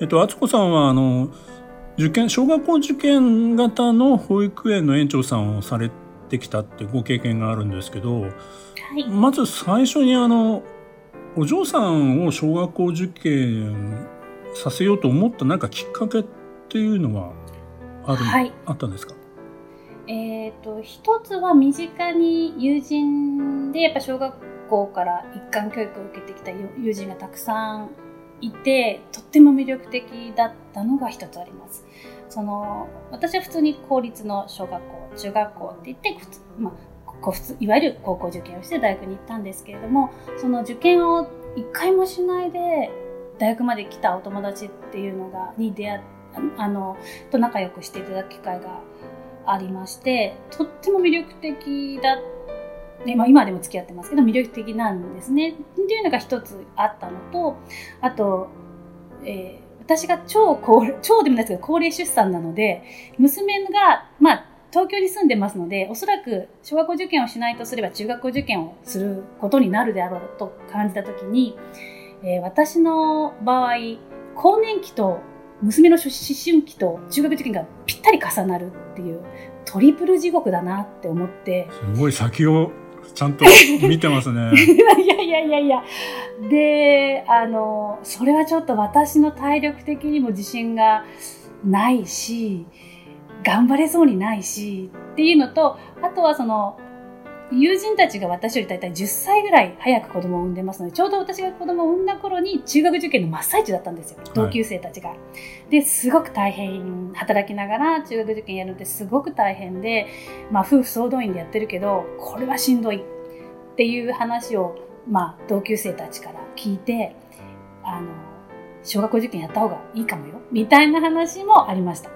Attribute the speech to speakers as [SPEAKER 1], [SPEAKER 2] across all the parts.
[SPEAKER 1] えっと、敦子さんはあの受験小学校受験型の保育園の園長さんをされてきたってご経験があるんですけど、
[SPEAKER 2] はい、
[SPEAKER 1] まず最初にあのお嬢さんを小学校受験させようと思ったなんかきっかけっていうのはある、はい、あったんですか？
[SPEAKER 2] えっ、ー、と一つは身近に友人でやっぱ小学校から一貫教育を受けてきた友人がたくさんいてとっても魅力的だったのが一つあります。その私は普通に公立の小学校中学校って言って普通、まあ、普通いわゆる高校受験をして大学に行ったんですけれどもその受験を一回もしないで大学まで来たお友達っていうのがに出会っあのと仲良くしていただく機会がありましてとっても魅力的だったで、まあ、今でも付き合ってますけど魅力的なんですね。っていうのが一つあったのとあと、えー、私が超高超でもないですけど高齢出産なので娘が、まあ、東京に住んでますのでおそらく小学校受験をしないとすれば中学校受験をすることになるであろうと感じた時に、えー、私の場合更年期と娘の思春期と中学受験がぴったり重なるっていうトリプル地獄だなって思って
[SPEAKER 1] すごい先をちゃんと 見てますね。
[SPEAKER 2] いやいやいやいや。であのそれはちょっと私の体力的にも自信がないし頑張れそうにないしっていうのとあとはその友人たちが私より大体10歳ぐらい早く子供を産んでますので、ちょうど私が子供を産んだ頃に中学受験の真っ最中だったんですよ。同級生たちが。はい、で、すごく大変、働きながら中学受験やるのってすごく大変で、まあ夫婦総動員でやってるけど、これはしんどいっていう話を、まあ同級生たちから聞いて、あの、小学校受験やった方がいいかもよ、みたいな話もありました。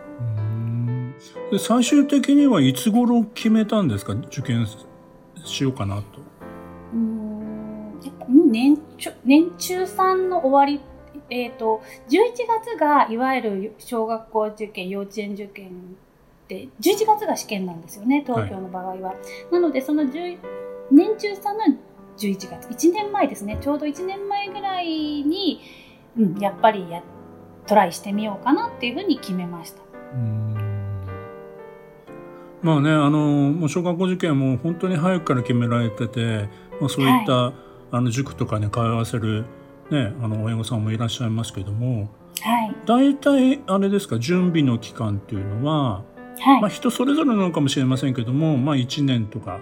[SPEAKER 1] で最終的にはいつ頃決めたんですか受験しようかなと。
[SPEAKER 2] うん年年中さんの終わりえっ、ー、と11月がいわゆる小学校受験幼稚園受験って11月が試験なんですよね東京の場合は。はい、なのでその年中さんの11月1年前ですねちょうど1年前ぐらいに、うん、やっぱりやトライしてみようかなっていうふうに決めました。うん
[SPEAKER 1] まあねあのもう小学校受験も本当に早くから決められてて、まあ、そういった、はい、あの塾とかに通わせる、ね、あの親御さんもいらっしゃいますけども、
[SPEAKER 2] はい、
[SPEAKER 1] 大体あれですか準備の期間っていうのは、はい、まあ、人それぞれなのかもしれませんけども、まあ、1年とか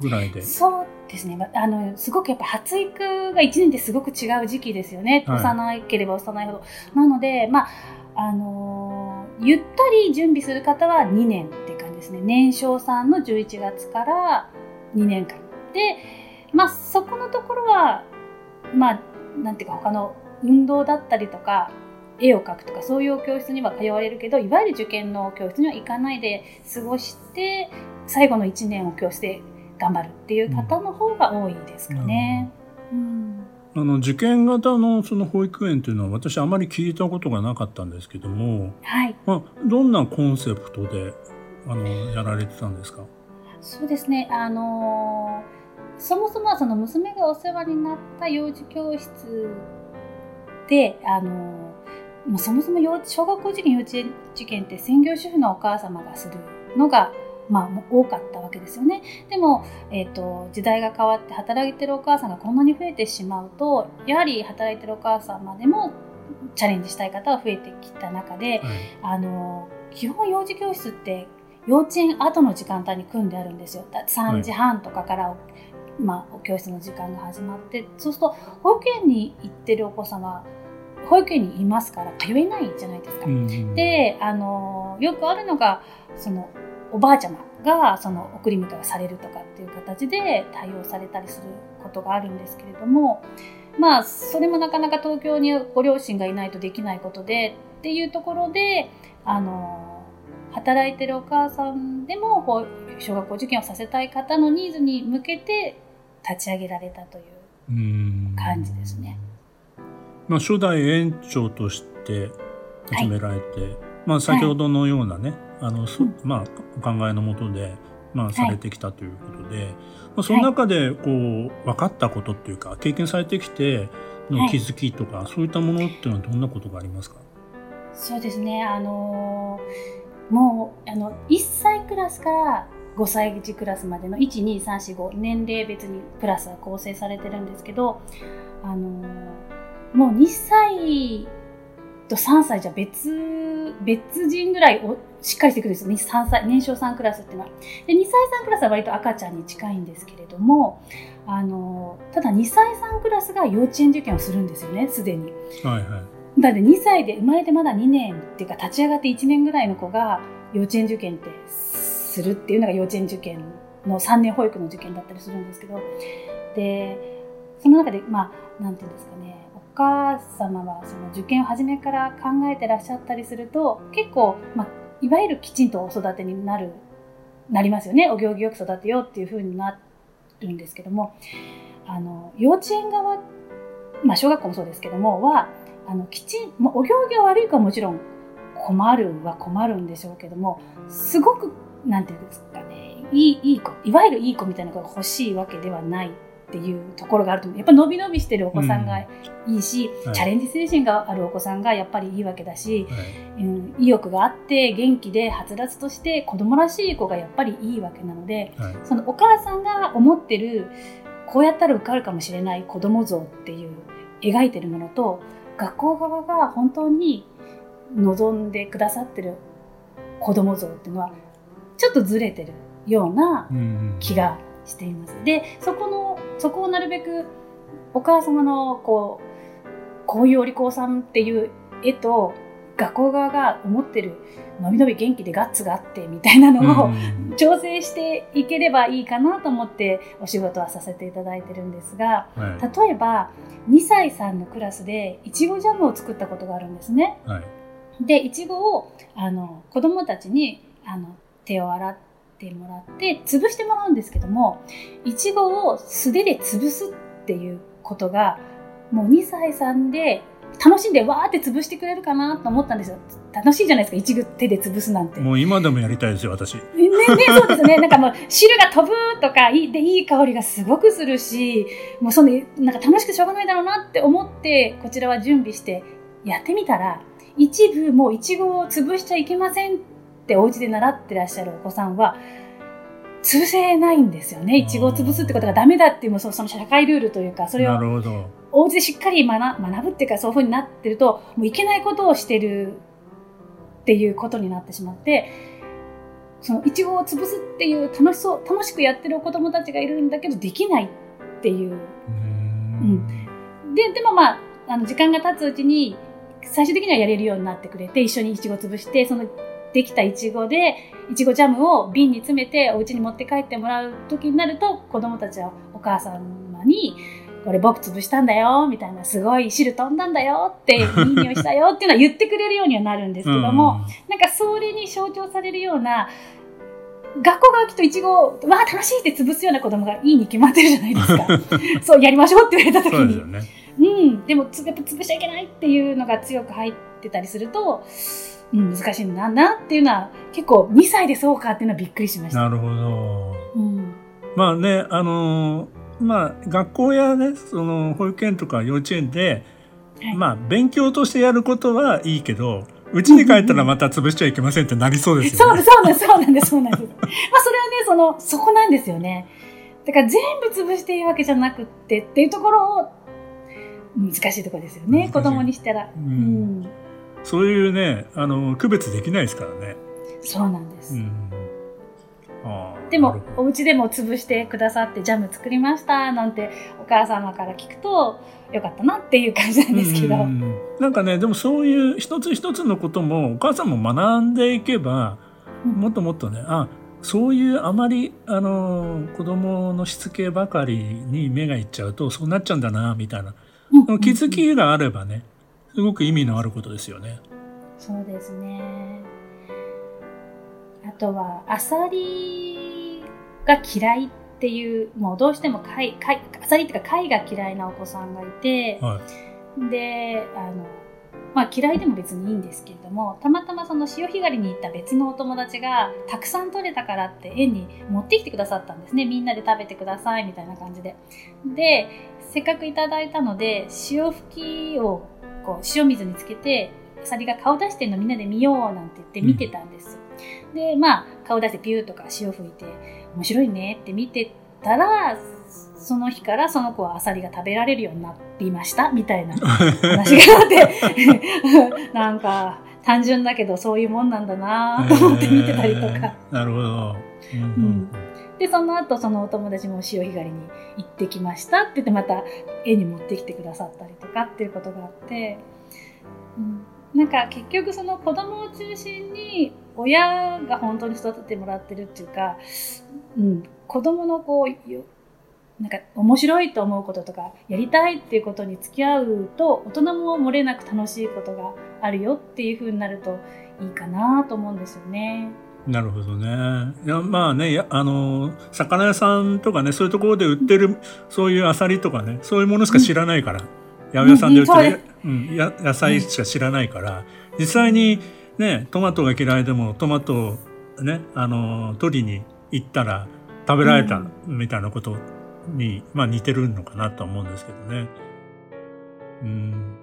[SPEAKER 1] ぐらいで。
[SPEAKER 2] そうですね。あの、すごくやっぱ発育が1年ってすごく違う時期ですよね。幼ければ幼いほど。なので、まあ、あのー、ゆったり準備する方は2年ってですね。年少さんの11月から2年間。で、まあ、そこのところは、まあ、なんていうか他の運動だったりとか、絵を描くとかそういう教室には通われるけどいわゆる受験の教室には行かないで過ごして最後の1年を教室で頑張るっていう方の方が多いですかね。うん、うん
[SPEAKER 1] あの受験型のその保育園というのは私あまり聞いたことがなかったんですけども、
[SPEAKER 2] はい
[SPEAKER 1] まあ、どんなコンセプトであのやられてたんですか？
[SPEAKER 2] そうですね。あのそもそもはその娘がお世話になった幼児教室であのそもそも幼小学校受験幼稚園受験って専業主婦のお母様がするのがまあ、多かったわけですよね。でも、えーと、時代が変わって働いてるお母さんがこんなに増えてしまうとやはり働いてるお母さんまでもチャレンジしたい方は増えてきた中で、はい、あの基本幼児教室って幼稚園後の時間帯に組んであるんですよ。3時半とかから、はい、まあ、教室の時間が始まってそうすると保育園に行ってるお子様保育園にいますから通えないじゃないですか。うん、であのよくあるのがそのおばあちゃまがその送り迎えをされるとかっていう形で対応されたりすることがあるんですけれどもまあそれもなかなか東京にご両親がいないとできないことでっていうところであの働いてるお母さんでも小学校受験をさせたい方のニーズに向けて立ち上げられたという感じですね。
[SPEAKER 1] まあ、初代園長として始められて、はい、まあ、先ほどのようなね、はい。あの、まあ、お考えのもとで、まあ、されてきたということで、はい、まあ、その中でこう分かったことっていうか経験されてきての気づきとか、はい、そういったものっていうのはどんなことがありますか？
[SPEAKER 2] そうですね、あのー、もうあの1歳クラスから5歳児クラスまでの12345年齢別にクラスは構成されてるんですけど、あの、もう2歳と3歳じゃ別別人ぐらいおしっかりしてくるんですよ、ね、3歳年少さんクラスっていうのは。で2歳さんクラスは割と赤ちゃんに近いんですけれどもあのただ2歳さんクラスが幼稚園受験をするんですよねすでに。
[SPEAKER 1] はいはい。
[SPEAKER 2] だって2歳で生まれてまだ2年っていうか立ち上がって1年ぐらいの子が幼稚園受験ってするっていうのが幼稚園受験の3年保育の受験だったりするんですけど。でその中でまあなんていうんですかね。お母様はその受験を初めから考えてらっしゃったりすると結構、まあ、いわゆるきちんとお育てになるなりますよね。お行儀よく育てようっていうふうになるんですけども。あの幼稚園側まあ小学校もそうですけどもはあのきちん、まあ、お行儀が悪いかもちろん困るは困るんでしょうけどもすごくなんていうんですかねいいいい子いわゆるいい子みたいな子が欲しいわけではないっていうところがあると思う。やっぱ伸び伸びしてるお子さんがいいし、うん。はい、チャレンジ精神があるお子さんがやっぱりいいわけだし、はい、うん、意欲があって元気ではつらつとして子供らしい子がやっぱりいいわけなので、はい、そのお母さんが思ってるこうやったら受かるかもしれない子供像っていう描いてるものと学校側が本当に望んでくださってる子供像っていうのはちょっとずれてるような気がしています。でそこのそこをなるべくお母様のこうこういうお利口さんっていう絵と学校側が思ってるのびのび元気でガッツがあってみたいなのを、調整していければいいかなと思ってお仕事はさせていただいてるんですが、はい、例えば2歳さんのクラスでいちごジャムを作ったことがあるんですね。はい、でいちごをあの子供たちにあの手を洗ってもらって潰してもらうんですけどもいちごを素手で潰すっていうことがもう2歳さんで楽しんでわーって潰してくれるかなと思ったんですよ。楽しいじゃないですか、いちご手で潰すなんて。
[SPEAKER 1] もう今でもやりたいですよ、私。ね、
[SPEAKER 2] ね、そうですね。なんかもう汁が飛ぶとか、いい、で、いい香りがすごくするし、もうその、なんか楽しくしょうがないだろうなって思って、こちらは準備してやってみたら、一部もういちごを潰しちゃいけませんってお家で習ってらっしゃるお子さんは、潰せないんですよね。いちごを潰すってことがダメだっていう、その社会ルールというか、それをお家でしっかり学学ぶっていうか、そういうふうになってると、もういけないことをしてるっていうことになってしまって、そのいちごを潰すっていう楽しそう、楽しくやってる子供たちがいるんだけど、できないっていう。うん、で、でもまあ、あの時間が経つうちに、最終的にはやれるようになってくれて、一緒にいちご潰して、そのできたいちごで、いちごジャムを瓶に詰めてお家に持って帰ってもらう時になると、子供たちはお母様に、これ僕潰したんだよ、みたいな、すごい汁飛んだんだよって、いい匂いしたよっていうのは言ってくれるようにはなるんですけども、なんかそれに象徴されるような、学校がきっといちご、わあ楽しいって潰すような子供がいいに決まってるじゃないですか。そうやりましょうって言われた時に。うね、うん。でも、やっぱ潰しちゃいけないっていうのが強く入ってたりすると、うん、難しいんだなっていうのは、結構2歳でそうかっていうのはびっくりしました。
[SPEAKER 1] なるほど。うん、まあね、あのーまあ、学校やねその保育園とか幼稚園で、はい、まあ勉強としてやることはいいけどうちに帰ったらまた潰しちゃいけませんってなりそうですよね。
[SPEAKER 2] そうそうそうなんですそうなんです。まあそれはねそのそこなんですよね。だから全部潰していいわけじゃなくってっていうところを難しいところですよね子供にしたら、うん、うん、
[SPEAKER 1] そういうねあの区別できないですからね。
[SPEAKER 2] そうなんです。うんでもお家でも潰してくださってジャム作りましたなんてお母様から聞くとよかったなっていう感じなんですけど、ん。
[SPEAKER 1] なんかねでもそういう一つ一つのこともお母さんも学んでいけば、もっともっとねあそういうあまりあの子供のしつけばかりに目がいっちゃうとそうなっちゃうんだなみたいな、うん、気づきがあればねすごく意味のあることですよね。
[SPEAKER 2] そうですね。あとはアサリが嫌いっていうもうどうしても貝貝アサリっていうか貝が嫌いなお子さんがいて、はい、であのまあ嫌いでも別にいいんですけれどもたまたまその潮干狩りに行った別のお友達がたくさん取れたからって園に持ってきてくださったんですねみんなで食べてくださいみたいな感じででせっかくいただいたので潮吹きをこう塩水につけてアサリが顔出してるのみんなで見ようなんて言って見てたんです。うん、で、まあ、顔出してピューとか潮吹いて、面白いねって見てたら、その日からその子はアサリが食べられるようになりましたみたいな話があって なんか単純だけどそういうもんなんだなと思って見てたりとか。えー、
[SPEAKER 1] なるほど。
[SPEAKER 2] うん、うんで、その後、そのお友達も潮干狩りに行ってきましたって言って、また絵に持ってきてくださったりとかっていうことがあって、うん、なんか結局その子供を中心に親が本当に育ててもらってるっていうか、うん、子供のこう、なんか面白いと思うこととか、やりたいっていうことに付き合うと、大人も漏れなく楽しいことがあるよっていう風になるといいかなと思うんですよね。
[SPEAKER 1] なるほどね。いやまあねあの魚屋さんとかねそういうところで売ってるそういうアサリとかねそういうものしか知らないから、うん、八百屋さんで売ってる、うん、や野菜しか知らないから、実際にねトマトが嫌いでもトマトをねあの取りに行ったら食べられたみたいなことに、まあ似てるのかなと思うんですけどね。うん。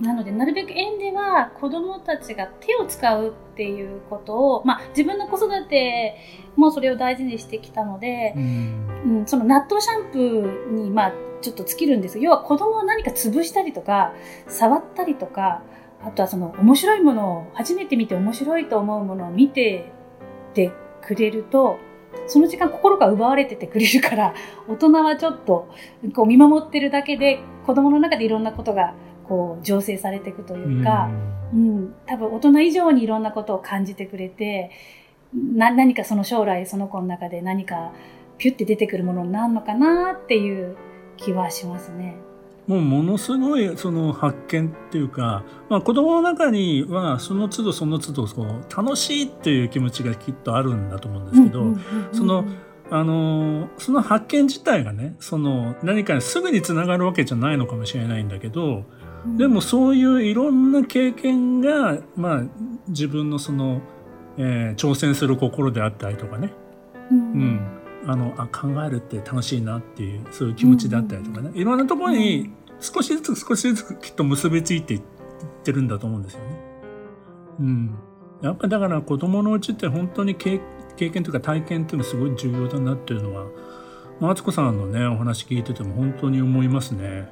[SPEAKER 2] なので、なるべく園では子供たちが手を使うっていうことを、まあ自分の子育てもそれを大事にしてきたので、うん、うん、その納豆シャンプーに、まあちょっと尽きるんです要は子供を何か潰したりとか、触ったりとか、あとはその面白いものを、初めて見て面白いと思うものを見ててくれると、その時間心が奪われててくれるから、大人はちょっとこう見守ってるだけで子供の中でいろんなことがこう醸成されていくというか、うん、うん、多分大人以上にいろんなことを感じてくれてな何かその将来その子の中で何かピュッて出てくるものになるのかなっていう気はしますね。
[SPEAKER 1] もうものすごいその発見っていうか、まあ、子供の中にはその都度その都度こう楽しいっていう気持ちがきっとあるんだと思うんですけど、そのあのその発見自体がねその何かにすぐにつながるわけじゃないのかもしれないんだけどでもそういういろんな経験が、まあ、自分のその、えー、挑戦する心であったりとかね、うん、うん、あのあ考えるって楽しいなっていうそういう気持ちであったりとかね、うん、いろんなところに少しずつ少しずつきっと結びついていってるんだと思うんですよね。うん、やっぱだから子供のうちって本当に経験というか体験っていうのはすごい重要だなっていうのはマツコさんのねお話聞いてても本当に思いますね。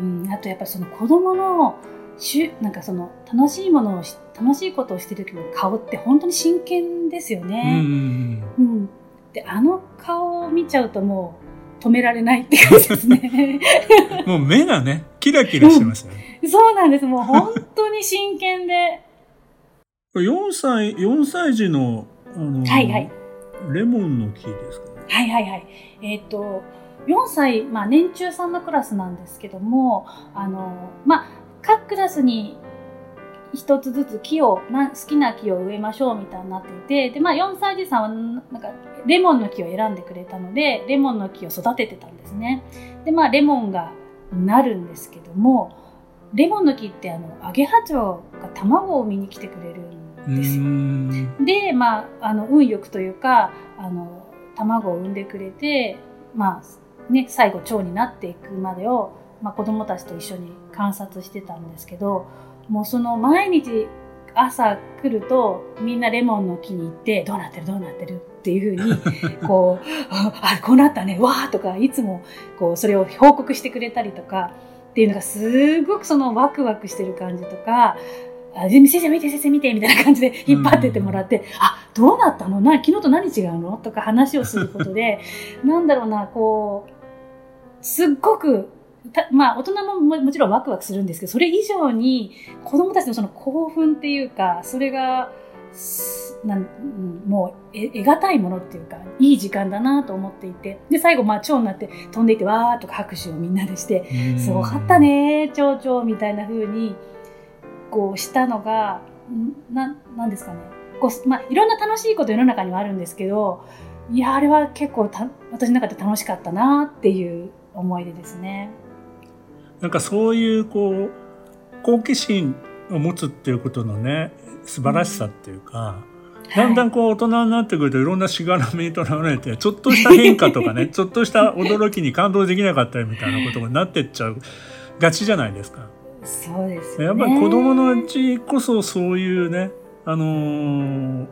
[SPEAKER 2] うん、あとやっぱりその子供のしなんかその楽しいものを楽しいことをしてる時の顔って本当に真剣ですよね。うん、うん、であの顔を見ちゃうともう止められないって感じですね。
[SPEAKER 1] もう目がねキラキラしてますね、
[SPEAKER 2] うん、そうなんです。もう本当に真剣で。
[SPEAKER 1] 4歳4歳児のあの、はいはい、レモンの木ですか、ね、
[SPEAKER 2] はいはいはい。えっ、ー、と4歳、まあ、年中さんのクラスなんですけども、あの、まあ、各クラスに一つずつ木をな、好きな木を植えましょうみたいになっていて、で、まあ、4歳児さんは、なんか、レモンの木を選んでくれたので、レモンの木を育ててたんですね。で、まあ、レモンがなるんですけども、レモンの木って、あの、アゲハチョウが卵を産みに来てくれるんですよ。で、まあ、あの、運よくというか、あの、卵を産んでくれて、まあ、ね、最後腸になっていくまでを、まあ、子供たちと一緒に観察してたんですけどもうその毎日朝来るとみんなレモンの木に行ってどうなってるどうなってるっていうふうに こうあこうなったねわーとかいつもこうそれを報告してくれたりとかっていうのがすごくそのワクワクしてる感じとかあ先生見て先生見てみたいな感じで引っ張ってってもらって、うん、あどうなったの？な昨日と何違うの？とか話をすることで なんだろうなこうすっごくまあ大人ももちろんワクワクするんですけどそれ以上に子供たちのその興奮っていうかそれがなんもうえ得難いものっていうかいい時間だなと思っていて。で最後まあ蝶になって飛んでいってわーとか拍手をみんなでしてすごかったね蝶々みたいな風にこうしたのがななんですかね。こう、まあ、いろんな楽しいこと世の中にはあるんですけどいやあれは結構た私の中で楽しかったなっていう思い出ですね。
[SPEAKER 1] なんかそういうこう好奇心を持つっていうことのね素晴らしさっていうか、うん、だんだんこう大人になってくるといろんなしがらみにとらわれてちょっとした変化とかね ちょっとした驚きに感動できなかったりみたいなことになってっちゃうがちじゃないですか。
[SPEAKER 2] そうですね。
[SPEAKER 1] やっぱり子供のうちこそそういうね、あのー、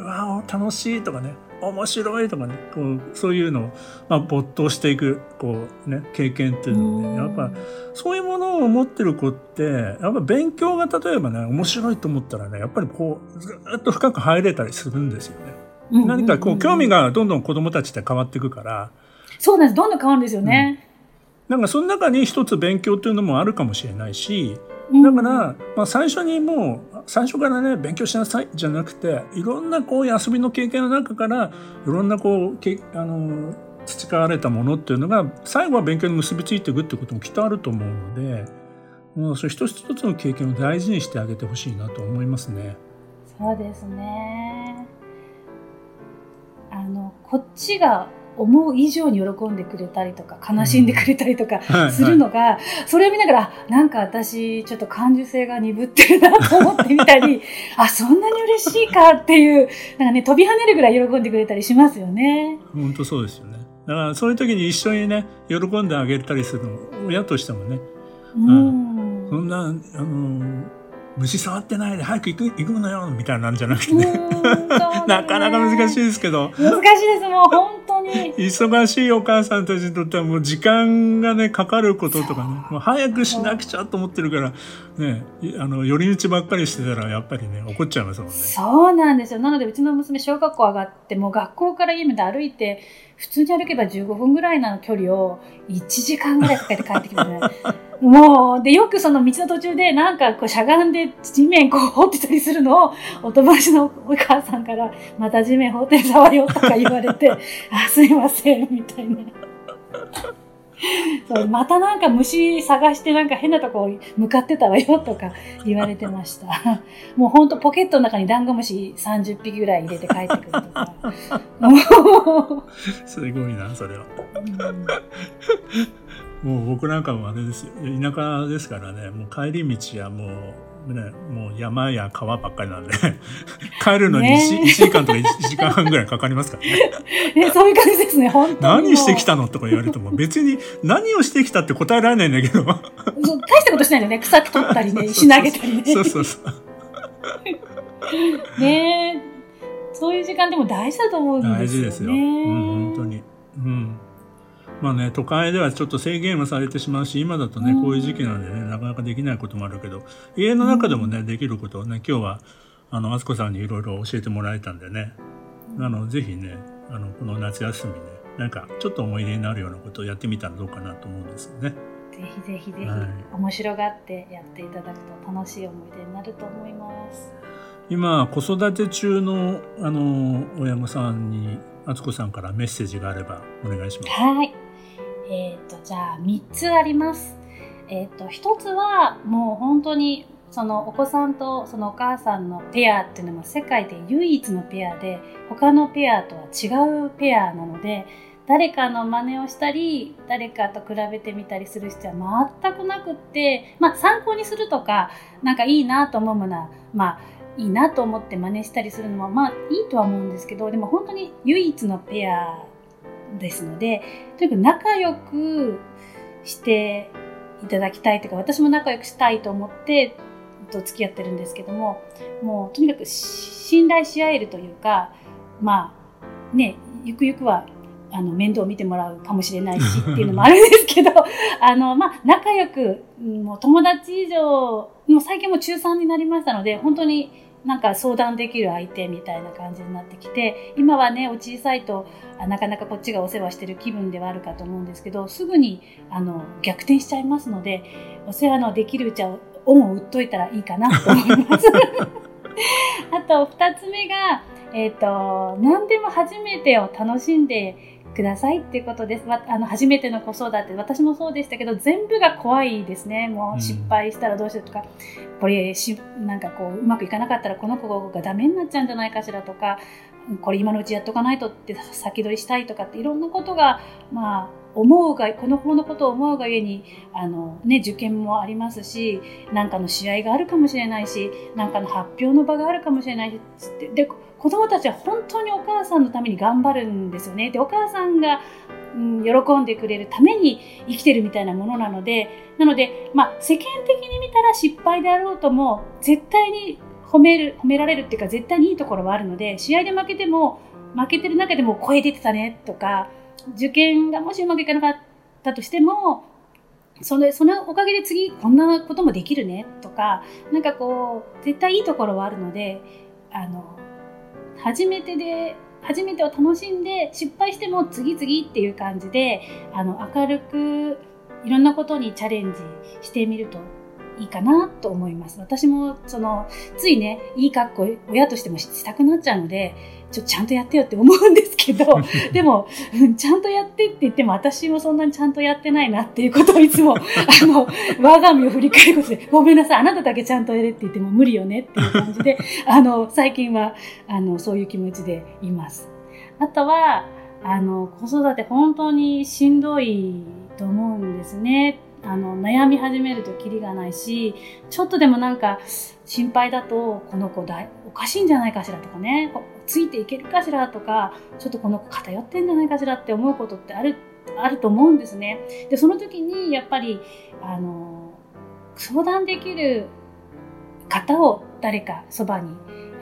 [SPEAKER 1] うわ楽しいとかね、面白いとかね、こう、そういうのを、まあ、没頭していく、こう、ね、経験っていうのね、やっぱ、そういうものを持ってる子って、やっぱ勉強が例えばね、面白いと思ったらね、やっぱりこう、ずっと深く入れたりするんですよね。何かこう、興味がどんどん子供たちって変わっていくから。
[SPEAKER 2] そうなんです。どんどん変わるんですよね。
[SPEAKER 1] うん、なんかその中に一つ勉強っていうのもあるかもしれないし、だから、まあ、最初にもう最初からね勉強しなさいじゃなくていろんなこう遊びの経験の中からいろんなこうけあの培われたものっていうのが最後は勉強に結びついていくってこともきっとあると思うのでもうそれ一つ一つの経験を大事にしてあげてほしいなと思いますね。
[SPEAKER 2] そうですねあのこっちが思う以上に喜んでくれたりとか悲しんでくれたりとかするのが、はい。はい、それを見ながらなんか私ちょっと感受性が鈍ってるなと思ってみたり あそんなに嬉しいかっていうなんかね飛び跳ねるぐらい喜んでくれたりしますよね。
[SPEAKER 1] 本当そうですよね。だからそういう時に一緒にね喜んであげたりするの親としてもね、うん、そんなあの虫触ってないで早く行く行くのよみたいなんじゃなくてね。なかなか難しいですけど。
[SPEAKER 2] 難しいです。もう本当に。
[SPEAKER 1] 忙しいお母さんたちにとってはもう時間がねかかることとかね。もう早くしなくちゃと思ってるからねあの寄り道ばっかりしてたらやっぱりね怒っちゃいますもんね。
[SPEAKER 2] そうなんですよ。なのでうちの娘小学校上がってもう学校から家まで歩いて普通に歩けば15分ぐらいの距離を1時間ぐらいかけて帰ってきてね もう、で、よくその道の途中でなんかこうしゃがんで地面こう掘ってたりするのを、お友達のお母さんから、また地面掘って触りよとか言われて、あ、すいません、みたいな。そうまたなんか虫探してなんか変なとこ向かってたわよとか言われてました。もうほんとポケットの中にダンゴムシ30匹ぐらい入れて帰ってくるとか。
[SPEAKER 1] すごいな、それは。もう僕なんかもあれですよ田舎ですからねもう帰り道はもうねもう山や川ばっかりなんで 帰るのに 1,、ね、1, 時間とか1時間半ぐらいかかりますからね。
[SPEAKER 2] ねそういう感じですね本当
[SPEAKER 1] 何してきたのとか言われても別に何をしてきたって答えられないんだけど。大
[SPEAKER 2] したことしないのね。草取ったりね 石投げたりね。
[SPEAKER 1] そうそうそう。
[SPEAKER 2] ね。そういう時間でも大事だと思うんですよね。
[SPEAKER 1] 大事ですよ、うん、本当に。うんまあね、都会ではちょっと制限はされてしまうし、今だとね、こういう時期なんでね、なかなかできないこともあるけど、家の中でもね、できることをね、今日は、あの、あつこさんにいろいろ教えてもらえたんでね、あの、ぜひね、あの、この夏休みね、なんか、ちょっと思い出になるようなことをやってみたらどうかなと思うんですよね。
[SPEAKER 2] ぜひぜひぜひ、はい、面白がってやっていただくと楽しい思い出になると思います。
[SPEAKER 1] 今、子育て中の、あの、親御さんに、あつこさんからメッセージがあればお願いします。
[SPEAKER 2] はい。えっ、ー、と、じゃあ3つあります。えっ、ー、と、1つはもう本当にそのお子さんとそのお母さんのペアっていうのは世界で唯一のペアで他のペアとは違うペアなので誰かの真似をしたり誰かと比べてみたりする必要は全くなくってまあ参考にするとかなんかいいなと思うものはまあいいなと思って真似したりするのはまあいいとは思うんですけどでも本当に唯一のペアですので、とにかく仲良くしていただきたいというか、私も仲良くしたいと思って、と付き合ってるんですけども、もうとにかく信頼し合えるというか、まあ、ね、ゆくゆくはあの面倒を見てもらうかもしれないしっていうのもあるんですけど、あの、まあ、仲良く、もう友達以上、もう最近も中3になりましたので、本当になんか相談できる相手みたいな感じになってきて今はねお小さいとなかなかこっちがお世話してる気分ではあるかと思うんですけどすぐにあの逆転しちゃいますのでお世話のできるうちは恩を売っといたらいいかなと思います。あと2つ目が、えっ、ー、と何でも初めてを楽しんでくださいっていうことです。あの初めての子育て、私もそうでしたけど、全部が怖いですね。もう失敗したらどうしようとか、うん、これし、なんかこう、うまくいかなかったらこの子がダメになっちゃうんじゃないかしらとか、これ今のうちやっとかないとって先取りしたいとかっていろんなことが、まあ、思うが、この子のことを思うがゆえに、あの、ね、受験もありますし、なんかの試合があるかもしれないし、なんかの発表の場があるかもしれないし、で、子供たちは本当にお母さんのために頑張るんですよね。で、お母さんがうん、喜んでくれるために生きてるみたいなものなので、なので、まあ、世間的に見たら失敗であろうとも、絶対に褒める、褒められるっていうか、絶対にいいところはあるので、試合で負けても、負けてる中でも声出てたねとか、受験がもしうまくいかなかったとしても、そのそのおかげで次こんなこともできるねとか、なんかこう、絶対いいところはあるので、あの、初めてで初めてを楽しんで失敗しても次々っていう感じであの明るくいろんなことにチャレンジしてみるといいかなと思います。私もそのついねいい格好親としてもしたくなっちゃうのでちょちゃんとやってよって思うんですけど でもちゃんとやってって言っても私もそんなにちゃんとやってないなっていうことをいつも あの我が身を振り返ることでごめんなさいあなただけちゃんとやれって言っても無理よねっていう感じで あの最近はあのそういう気持ちでいます。あとはあの子育て本当にしんどいと思うんですね。あの悩み始めるとキリがないしちょっとでもなんか心配だとこの子だおかしいんじゃないかしらとかねついていけるかしらとかちょっとこの子偏ってんじゃないかしらって思うことってあるあると思うんですね。でその時にやっぱりあの相談できる方を誰かそばに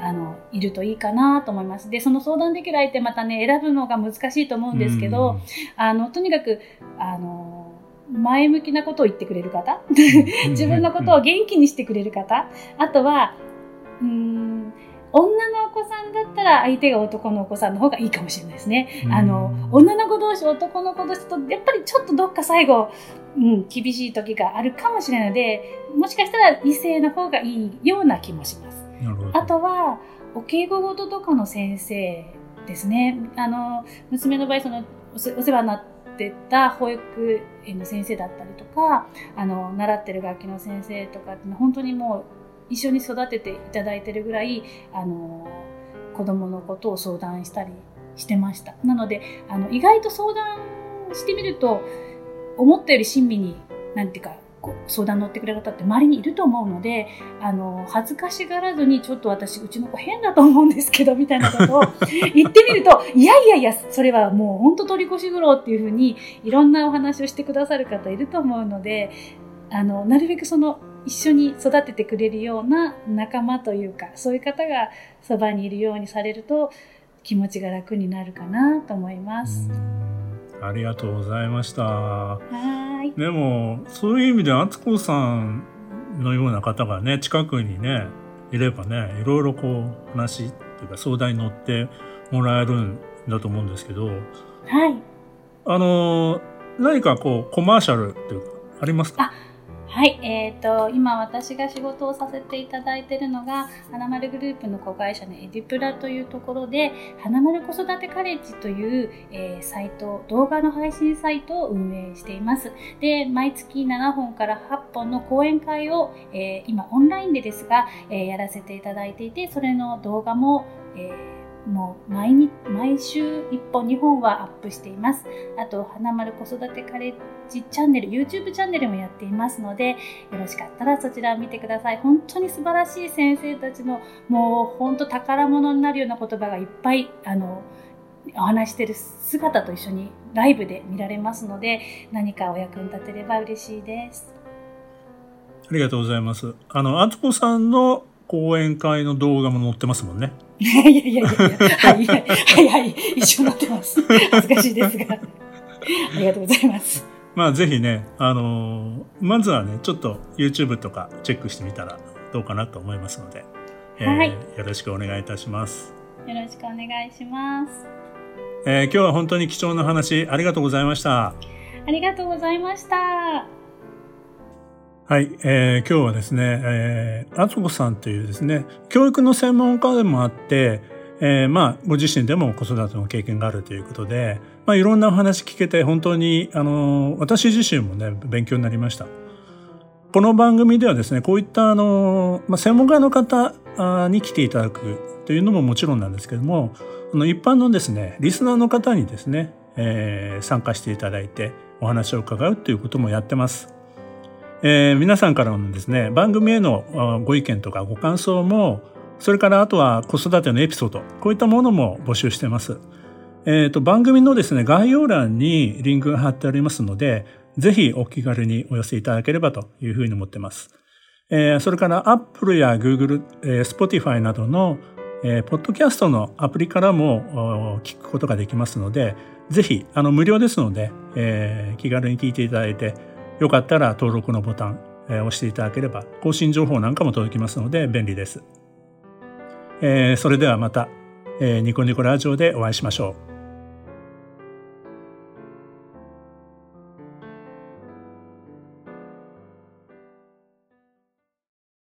[SPEAKER 2] あのいるといいかなと思います。でその相談できる相手またね選ぶのが難しいと思うんですけど、あのとにかくあの前向きなことを言ってくれる方？自分のことを元気にしてくれる方？あとはうん女のお子さんだったら相手が男のお子さんの方がいいかもしれないですね。あの女の子同士男の子同士とやっぱりちょっとどっか最後、うん、厳しい時があるかもしれないのでもしかしたら異性の方がいいような気もします。あとはお敬語ごととかの先生ですね。あの娘の場合そのお世話になってってた保育園の先生だったりとかあの習ってる楽器の先生とかって本当にもう一緒に育てていただいてるぐらいあの子供のことを相談したりしてました。なのであの意外と相談してみると思ったより親身に何ていうか相談乗ってくれる方って周りにいると思うのであの恥ずかしがらずにちょっと私うちの子変だと思うんですけどみたいなことを 言ってみるといやいやいやそれはもう本当取り越し苦労っていうふうにいろんなお話をしてくださる方いると思うのであのなるべくその一緒に育ててくれるような仲間というかそういう方がそばにいるようにされると気持ちが楽になるかなと思います。
[SPEAKER 1] ありがとうございました。はい。でもそういう意味で敦子さんのような方がね近くにねいればねいろいろこう話っていうか相談に乗ってもらえるんだと思うんですけど、はい、あの何かこうコマーシャルっていうかありますか？
[SPEAKER 2] はい、えーと、今私が仕事をさせていただいているのが花丸グループの子会社のエディプラというところで花丸子育てカレッジという、えー、サイト動画の配信サイトを運営しています。で毎月7本から8本の講演会を、えー、今オンラインでですが、えー、やらせていただいていてそれの動画も、えーもう毎日毎週1本2本はアップしています。あと、花丸子育てカレッジチャンネル、YouTube チャンネルもやっていますので、よろしかったらそちらを見てください。本当に素晴らしい先生たちの、もう本当宝物になるような言葉がいっぱい、あの、お話してる姿と一緒にライブで見られますので、何かお役に立てれば嬉しいです。
[SPEAKER 1] ありがとうございます。あの、あつこさんの講演会の動画も載ってますもんね。
[SPEAKER 2] いやいやいやいや、はいはいはい、一緒になってます。恥ずかしいですが。ありがとうございます。
[SPEAKER 1] まあぜひね、あのー、まずはね、ちょっと YouTube とかチェックしてみたらどうかなと思いますので、えー、はい、よろしくお願いいたします。
[SPEAKER 2] よろしくお願いします。
[SPEAKER 1] えー、今日は本当に貴重な話ありがとうございました。あ
[SPEAKER 2] りがとうございました。
[SPEAKER 1] はい、えー、今日はですね、えー、あつこさんというですね、教育の専門家でもあって、えー、まあ、ご自身でも子育ての経験があるということで、まあ、いろんなお話聞けて、本当に、あの、私自身もね、勉強になりました。この番組ではですね、こういったあの、まあ、専門家の方に来ていただくというのももちろんなんですけども、あの一般のですね、リスナーの方にですね、えー、参加していただいてお話を伺うということもやってます。えー、皆さんからのですね、番組へのご意見とかご感想も、それからあとは子育てのエピソード、こういったものも募集してます。え、ー、と、番組のですね、概要欄にリンクが貼ってありますので、ぜひお気軽にお寄せいただければというふうに思ってます。えー、それから Apple や Google、えー、Spotify などの、えー、ポッドキャストのアプリからも聞くことができますので、ぜひ、あの、無料ですので、えー、気軽に聞いていただいて、よかったら登録のボタン、えー、押していただければ、更新情報なんかも届きますので便利です。えー、それではまた、えー、ニコニコラジオでお会いしましょう。